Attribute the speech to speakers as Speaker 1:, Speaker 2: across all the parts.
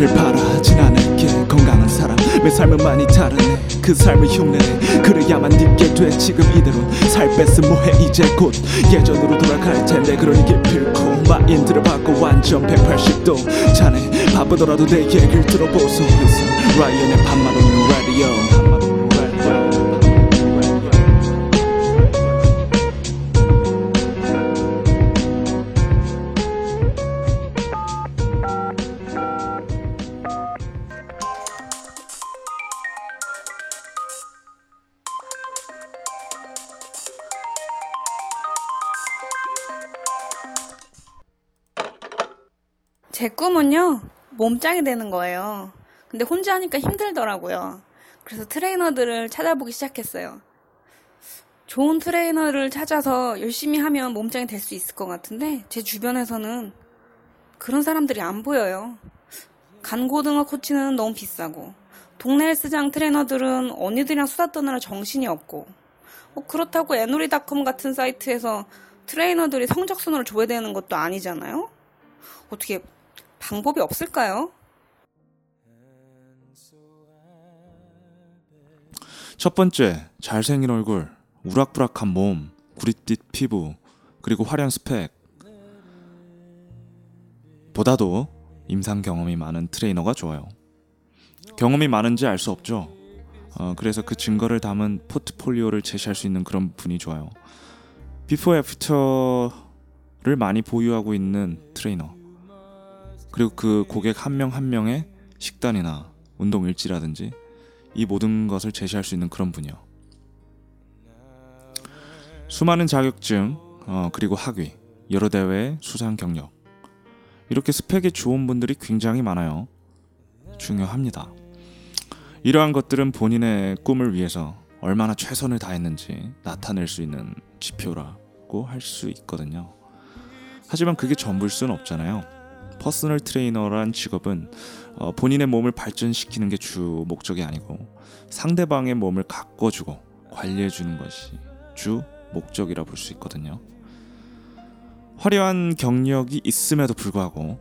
Speaker 1: 그를 바라진 않을게 건강한 사람. 내 삶은 많이 다르네. 그 삶을 흉내내. 그래야만 믿게 돼. 지금 이대로 살 뺐음 뭐해. 이제 곧 예전으로 돌아갈 텐데. 그러니 기필코 마인드를 바꿔 완전 180도. 자네 바쁘더라도 내 얘기를 들어보소. Listen 라이언의 밤만 없는 라디오
Speaker 2: 제 꿈은요, 몸짱이 되는 거예요. 근데 혼자 하니까 힘들더라고요. 그래서 트레이너들을 찾아보기 시작했어요. 좋은 트레이너를 찾아서 열심히 하면 몸짱이 될 수 있을 것 같은데, 제 주변에서는 그런 사람들이 안 보여요. 간고등어 코치는 너무 비싸고, 동네 헬스장 트레이너들은 언니들이랑 수다 떠느라 정신이 없고, 어, 그렇다고 애놀이닷컴 같은 사이트에서 트레이너들이 성적순으로 조회되는 것도 아니잖아요? 어떻게 방법이 없을까요?
Speaker 1: 첫 번째, 잘생긴 얼굴, 우락부락한 몸, 구릿빛 피부, 그리고 화려한 스펙. 보다도 임상 경험이 많은 트레이너가 좋아요. 경험이 많은지 알 수 없죠. 어, 그래서 그 증거를 담은 포트폴리오를 제시할 수 있는 그런 분이 좋아요. before after를 많이 보유하고 있는 트레이너. 그리고 그 고객 한 명 한 명의 식단이나 운동 일지라든지 이 모든 것을 제시할 수 있는 그런 분이요. 수많은 자격증 어, 그리고 학위, 여러 대회 수상 경력 이렇게 스펙이 좋은 분들이 굉장히 많아요. 중요합니다. 이러한 것들은 본인의 꿈을 위해서 얼마나 최선을 다했는지 나타낼 수 있는 지표라고 할 수 있거든요. 하지만 그게 전부일 수는 없잖아요. personal 트레이너란 직업은 어, 본인의 몸을 발전시키는 게 주 목적이 아니고 상대방의 몸을 가꿔주고 관리해주는 것이 주 목적이라 볼 수 있거든요. 화려한 경력이 있음에도 불구하고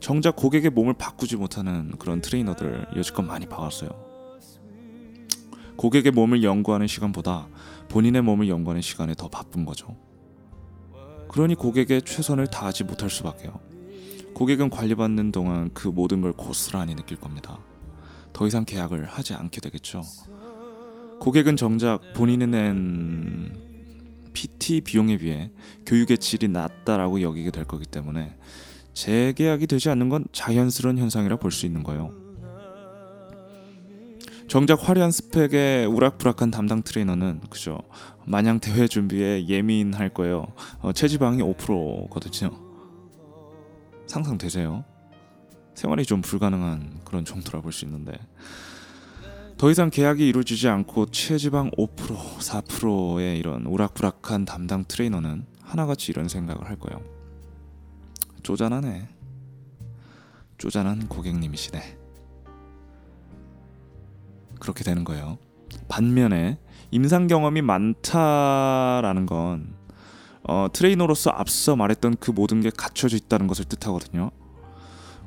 Speaker 1: 정작 고객의 몸을 바꾸지 못하는 그런 트레이너들 여지껏 많이 봐왔어요. 고객의 몸을 연구하는 시간보다 본인의 몸을 연구하는 시간에 더 바쁜 거죠. 그러니 고객의 최선을 다하지 못할 수밖에요. 고객은 관리받는 동안 그 모든 걸 고스란히 느낄 겁니다. 더 이상 계약을 하지 않게 되겠죠. 고객은 정작 본인이 낸 PT 비용에 비해 교육의 질이 낮다라고 여기게 될 거기 때문에 재계약이 되지 않는 건 자연스러운 현상이라 볼 수 있는 거예요. 정작 화려한 스펙의 우락부락한 담당 트레이너는 그죠 마냥 대회 준비에 예민할 거예요. 어, 체지방이 5%거든요. 상상되세요? 생활이 좀 불가능한 그런 정도라 볼 수 있는데 더 이상 계약이 이루어지지 않고 체지방 5% 4%의 이런 오락부락한 담당 트레이너는 하나같이 이런 생각을 할 거예요. 쪼잔하네. 쪼잔한 고객님이시네. 그렇게 되는 거예요. 반면에 임상 경험이 많다라는 건 어, 트레이너로서 앞서 말했던 그 모든 게 갖춰져 있다는 것을 뜻하거든요.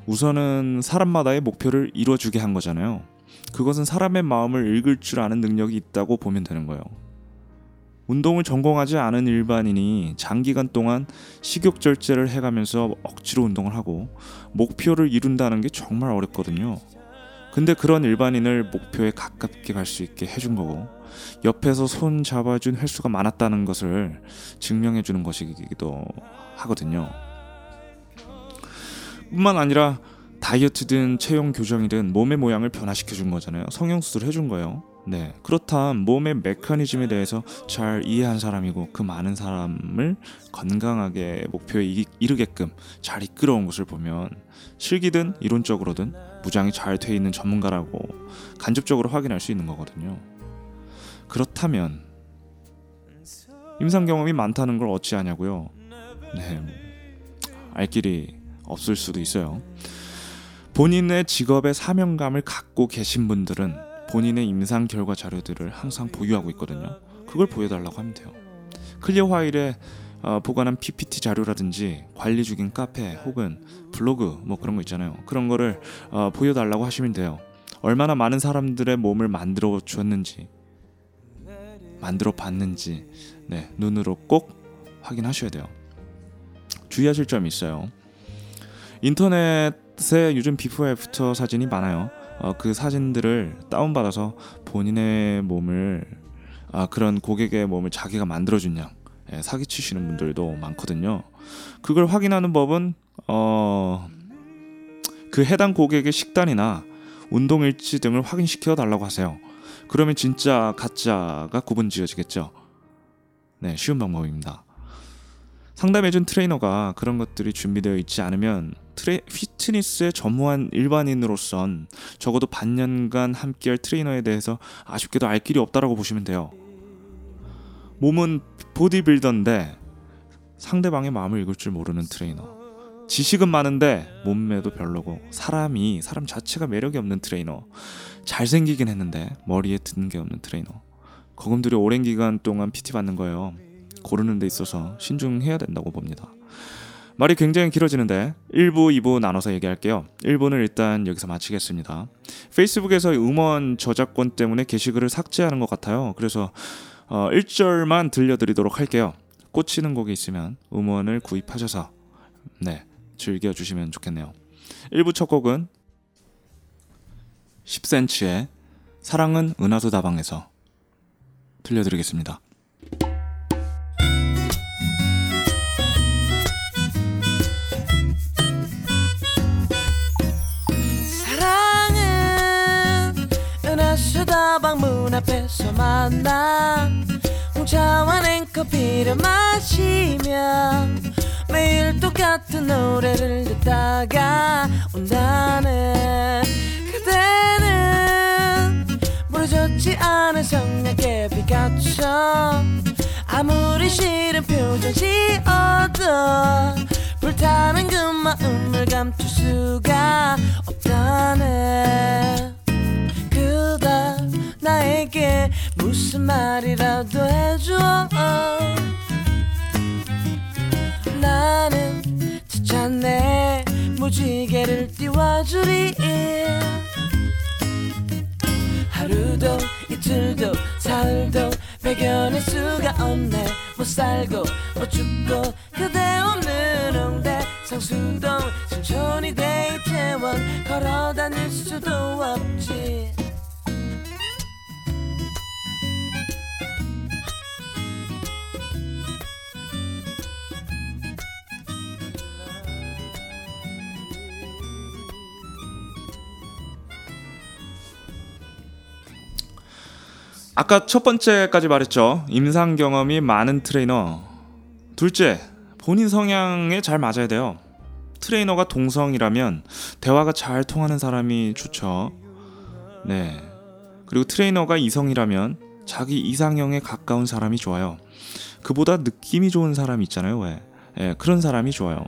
Speaker 1: 우선은 사람마다의 목표를 이루어주게 한 거잖아요. 그것은 사람의 마음을 읽을 줄 아는 능력이 있다고 보면 되는 거예요. 운동을 전공하지 않은 일반인이 장기간 동안 식욕 절제를 해가면서 억지로 운동을 하고 목표를 이룬다는 게 정말 어렵거든요. 근데 그런 일반인을 목표에 가깝게 갈 수 있게 해준 거고 옆에서 손 잡아준 횟수가 많았다는 것을 증명해 주는 것이기도 하거든요. 뿐만 아니라 다이어트든 체형 교정이든 몸의 모양을 변화시켜 준 거잖아요. 성형 수술 해준 거예요. 네. 그렇다면 몸의 메커니즘에 대해서 잘 이해한 사람이고 그 많은 사람을 건강하게 목표에 이- 이르게끔 잘 이끌어온 것을 보면 실기든 이론적으로든 무장이 잘 돼 있는 전문가라고 간접적으로 확인할 수 있는 거거든요. 그렇다면 임상 경험이 많다는 걸 어찌하냐고요? 네. 알 길이 없을 수도 있어요. 본인의 직업의 사명감을 갖고 계신 분들은 본인의 임상 결과 자료들을 항상 보유하고 있거든요. 그걸 보여달라고 하면 돼요. 클리어 파일에 어, 보관한 PPT 자료라든지 관리 중인 카페 혹은 블로그 뭐 그런 거 있잖아요. 그런 거를 어, 보여달라고 하시면 돼요. 얼마나 많은 사람들의 몸을 만들어 주었는지 만들어 봤는지 네, 눈으로 꼭 확인하셔야 돼요. 주의하실 점이 있어요. 인터넷에 요즘 before after 사진이 많아요. 어, 그 사진들을 다운받아서 본인의 몸을 아, 그런 고객의 몸을 자기가 만들어준 양 예, 사기치시는 분들도 많거든요. 그걸 확인하는 법은 어, 그 해당 고객의 식단이나 운동 일지 등을 확인시켜 달라고 하세요. 그러면 진짜 가짜가 구분 지어지겠죠. 네, 쉬운 방법입니다. 상담해준 트레이너가 그런 것들이 준비되어 있지 않으면 트레, 피트니스에 전무한 일반인으로선 적어도 반년간 함께할 트레이너에 대해서 아쉽게도 알 길이 없다라고 보시면 돼요. 몸은 보디빌더인데 상대방의 마음을 읽을 줄 모르는 트레이너. 지식은 많은데 몸매도 별로고 사람이 사람 자체가 매력이 없는 트레이너. 잘생기긴 했는데 머리에 든 게 없는 트레이너. 거금 들여 오랜 기간 동안 PT 받는 거예요. 고르는 데 있어서 신중해야 된다고 봅니다. 말이 굉장히 길어지는데 1부, 2부 나눠서 얘기할게요. 1부는 일단 여기서 마치겠습니다. 페이스북에서 음원 저작권 때문에 게시글을 삭제하는 것 같아요. 그래서 어, 1절만 들려드리도록 할게요. 꽂히는 곡이 있으면 음원을 구입하셔서 네 즐겨주시면 좋겠네요. 1부 첫 곡은 10cm의 사랑은 은하수 다방에서 들려드리겠습니다.
Speaker 3: 앞에서 만나 홍차와 냉커피를 마시며 매일 똑같은 노래를 듣다가 온다는 그대는 부러졌지 않은 성냥개 비가처럼 아무리 싫은 표정 지어도 불타는 그 마음을 감출 수가 무슨 말이라도 해줘. 나는 지쳤네. 무지개를 띄워주리. 하루도 이틀도 사흘도 배견할 수가 없네. 못 살고 못 죽고 그대 없는 홍대 성수동 신촌이 대이태원 걸어 다닐 수도 없지
Speaker 1: 아까 첫 번째까지 말했죠. 임상 경험이 많은 트레이너. 둘째, 본인 성향에 잘 맞아야 돼요. 트레이너가 동성이라면 대화가 잘 통하는 사람이 좋죠. 네. 그리고 트레이너가 이성이라면 자기 이상형에 가까운 사람이 좋아요. 그보다 느낌이 좋은 사람 있잖아요, 왜? 예, 그런 사람이 좋아요.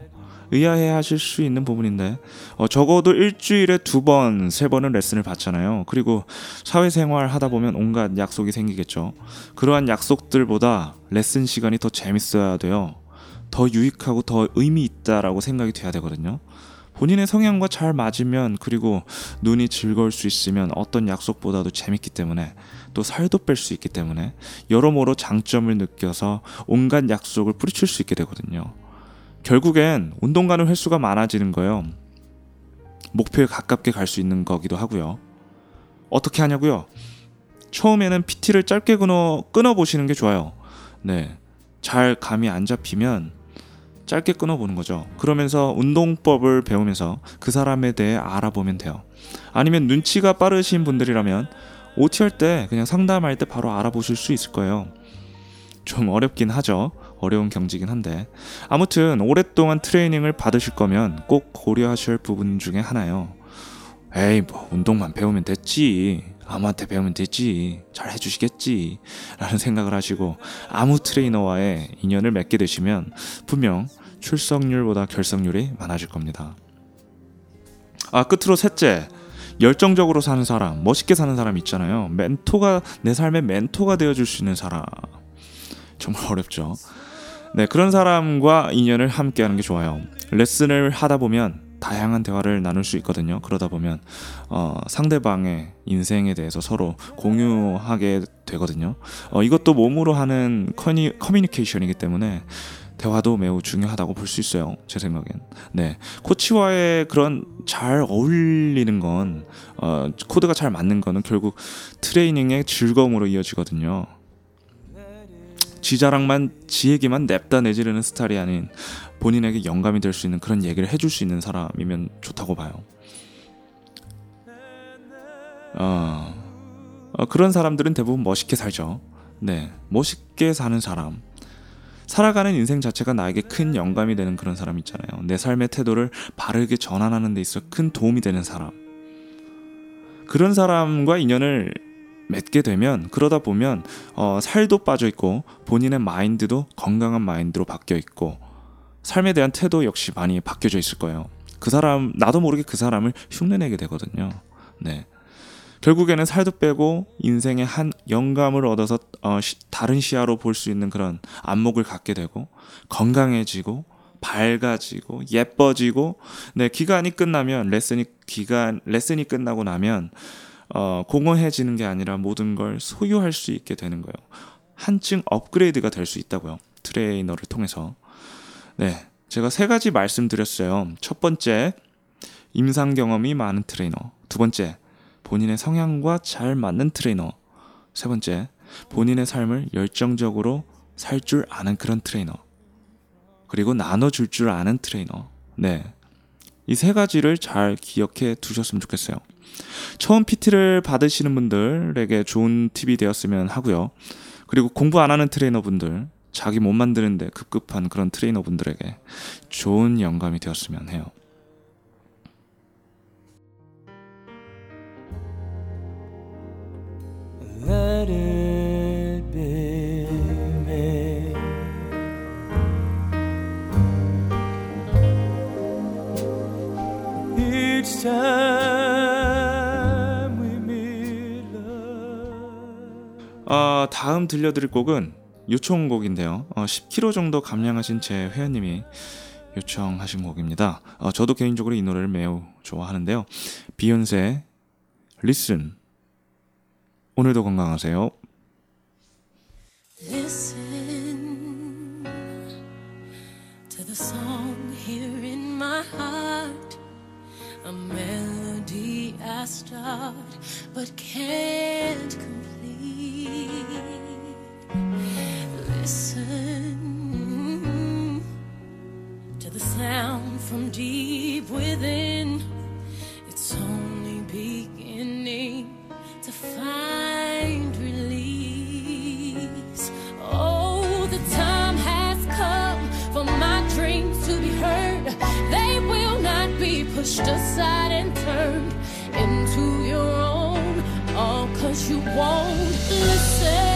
Speaker 1: 의아해 하실 수 있는 부분인데 어, 적어도 일주일에 두 번, 세 번은 레슨을 받잖아요. 그리고 사회생활 하다 보면 온갖 약속이 생기겠죠. 그러한 약속들보다 레슨 시간이 더 재밌어야 돼요. 더 유익하고 더 의미 있다라고 생각이 돼야 되거든요. 본인의 성향과 잘 맞으면 그리고 눈이 즐거울 수 있으면 어떤 약속보다도 재밌기 때문에 또 살도 뺄 수 있기 때문에 여러모로 장점을 느껴서 온갖 약속을 뿌리칠 수 있게 되거든요. 결국엔 운동 가는 횟수가 많아지는 거예요. 목표에 가깝게 갈 수 있는 거기도 하고요. 어떻게 하냐고요? 처음에는 PT를 짧게 끊어 끊어 보시는 게 좋아요. 네. 잘 감이 안 잡히면 짧게 끊어 보는 거죠. 그러면서 운동법을 배우면서 그 사람에 대해 알아보면 돼요. 아니면 눈치가 빠르신 분들이라면 OT 할 때 그냥 상담할 때 바로 알아보실 수 있을 거예요. 좀 어렵긴 하죠. 어려운 경지긴 한데. 아무튼 오랫동안 트레이닝을 받으실 거면 꼭 고려하셔야 할 부분 중에 하나요. 에이 뭐 운동만 배우면 됐지. 아무한테 배우면 되지. 잘 해주시겠지. 라는 생각을 하시고 아무 트레이너와의 인연을 맺게 되시면 분명 출석률보다 결석률이 많아질 겁니다. 아 끝으로 셋째. 열정적으로 사는 사람 멋있게 사는 사람 있잖아요. 멘토가 내 삶의 멘토가 되어줄 수 있는 사람 정말 어렵죠 네, 그런 사람과 인연을 함께 하는 게 좋아요. 레슨을 하다 보면 다양한 대화를 나눌 수 있거든요. 그러다 보면 어, 상대방의 인생에 대해서 서로 공유하게 되거든요. 어, 이것도 몸으로 하는 커니, 커뮤니케이션이기 때문에 대화도 매우 중요하다고 볼 수 있어요. 제 생각엔. 네. 코치와의 그런 잘 어울리는 건, 어, 코드가 잘 맞는 거는 결국 트레이닝의 즐거움으로 이어지거든요. 지 자랑만, 지 얘기만 냅다 내지르는 스타일이 아닌 본인에게 영감이 될 수 있는 그런 얘기를 해줄 수 있는 사람이면 좋다고 봐요. 어, 어, 그런 사람들은 대부분 멋있게 살죠. 네. 멋있게 사는 사람. 살아가는 인생 자체가 나에게 큰 영감이 되는 그런 사람 있잖아요. 내 삶의 태도를 바르게 전환하는 데 있어 큰 도움이 되는 사람. 그런 사람과 인연을 맺게 되면 그러다 보면 어, 살도 빠져 있고 본인의 마인드도 건강한 마인드로 바뀌어 있고 삶에 대한 태도 역시 많이 바뀌어져 있을 거예요. 그 사람 나도 모르게 그 사람을 흉내내게 되거든요. 네. 결국에는 살도 빼고 인생의 한 영감을 얻어서 어, 시, 다른 시야로 볼 수 있는 그런 안목을 갖게 되고 건강해지고 밝아지고 예뻐지고 네 기간이 끝나면 레슨이 기간 레슨이 끝나고 나면 어, 공허해지는 게 아니라 모든 걸 소유할 수 있게 되는 거예요. 한층 업그레이드가 될 수 있다고요. 트레이너를 통해서. 네. 제가 세 가지 말씀드렸어요. 첫 번째, 임상 경험이 많은 트레이너. 두 번째, 본인의 성향과 잘 맞는 트레이너. 세 번째, 본인의 삶을 열정적으로 살 줄 아는 그런 트레이너. 그리고 나눠줄 줄 아는 트레이너. 네. 이 세 가지를 잘 기억해 두셨으면 좋겠어요. 처음 PT를 받으시는 분들에게 좋은 팁이 되었으면 하고요. 그리고 공부 안 하는 트레이너분들, 자기 몸 만드는데 급급한 그런 트레이너분들에게 좋은 영감이 되었으면 해요. 어, 다음 들려드릴 곡은 요청곡인데요. 어, 10kg 정도 감량하신 제 회원님이 요청하신 곡입니다. 어, 저도 개인적으로 이 노래를 매우 좋아하는데요. 비욘세, 리슨. 오늘도 건강하세요.
Speaker 4: Listen to the song here in my heart, a melody I start but can't complete. Listen to the sound from deep within, you won't listen.